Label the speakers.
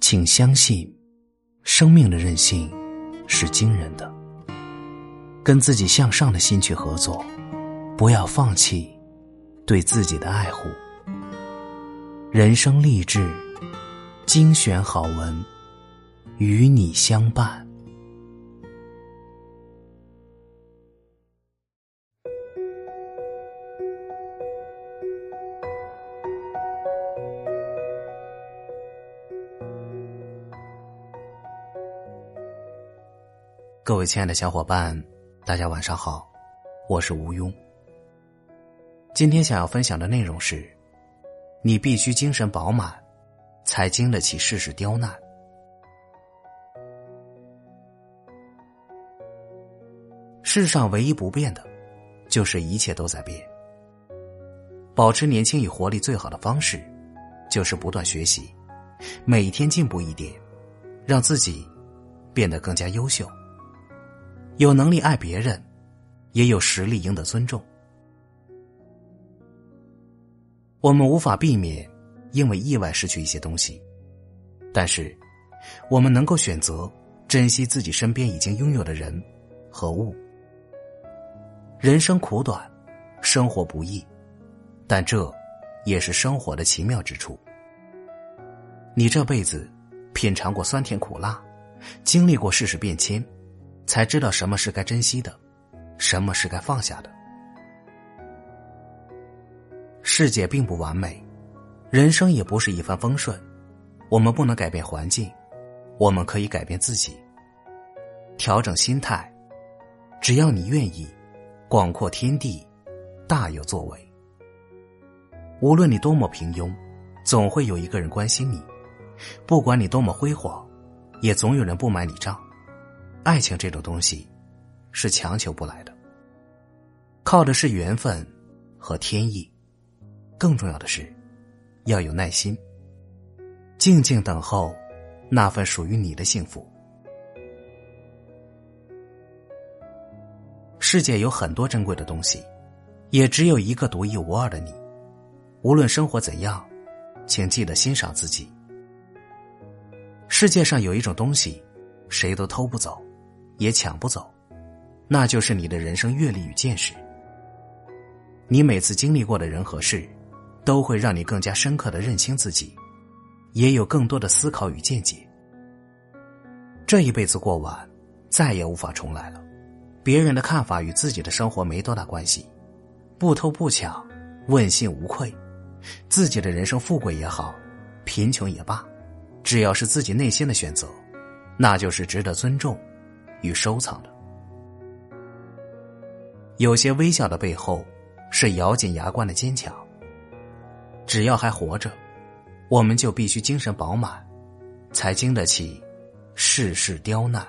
Speaker 1: 请相信，生命的韧性是惊人的。跟自己向上的心去合作，不要放弃对自己的爱护。人生励志，精选好文，与你相伴。各位亲爱的小伙伴，大家晚上好，我是吴庸。今天想要分享的内容是：你必须精神饱满，才经得起世事刁难。世上唯一不变的，就是一切都在变。保持年轻与活力最好的方式，就是不断学习，每天进步一点，让自己变得更加优秀。有能力爱别人，也有实力赢得尊重。我们无法避免因为意外失去一些东西，但是我们能够选择珍惜自己身边已经拥有的人和物。人生苦短，生活不易，但这也是生活的奇妙之处。你这辈子品尝过酸甜苦辣，经历过世事变迁。才知道什么是该珍惜的，什么是该放下的。世界并不完美，人生也不是一帆风顺。我们不能改变环境，我们可以改变自己，调整心态。只要你愿意，广阔天地大有作为。无论你多么平庸，总会有一个人关心你；不管你多么辉煌，也总有人不买你账。爱情这种东西，是强求不来的，靠的是缘分和天意。更重要的是，要有耐心，静静等候那份属于你的幸福。世界有很多珍贵的东西，也只有一个独一无二的你。无论生活怎样，请记得欣赏自己。世界上有一种东西，谁都偷不走。也抢不走，那就是你的人生阅历与见识。你每次经历过的人和事，都会让你更加深刻的认清自己，也有更多的思考与见解。这一辈子过完，再也无法重来了。别人的看法与自己的生活没多大关系，不偷不抢，问心无愧。自己的人生富贵也好，贫穷也罢，只要是自己内心的选择，那就是值得尊重。与收藏的，有些微笑的背后，是咬紧牙关的坚强。只要还活着，我们就必须精神饱满，才经得起世事刁难。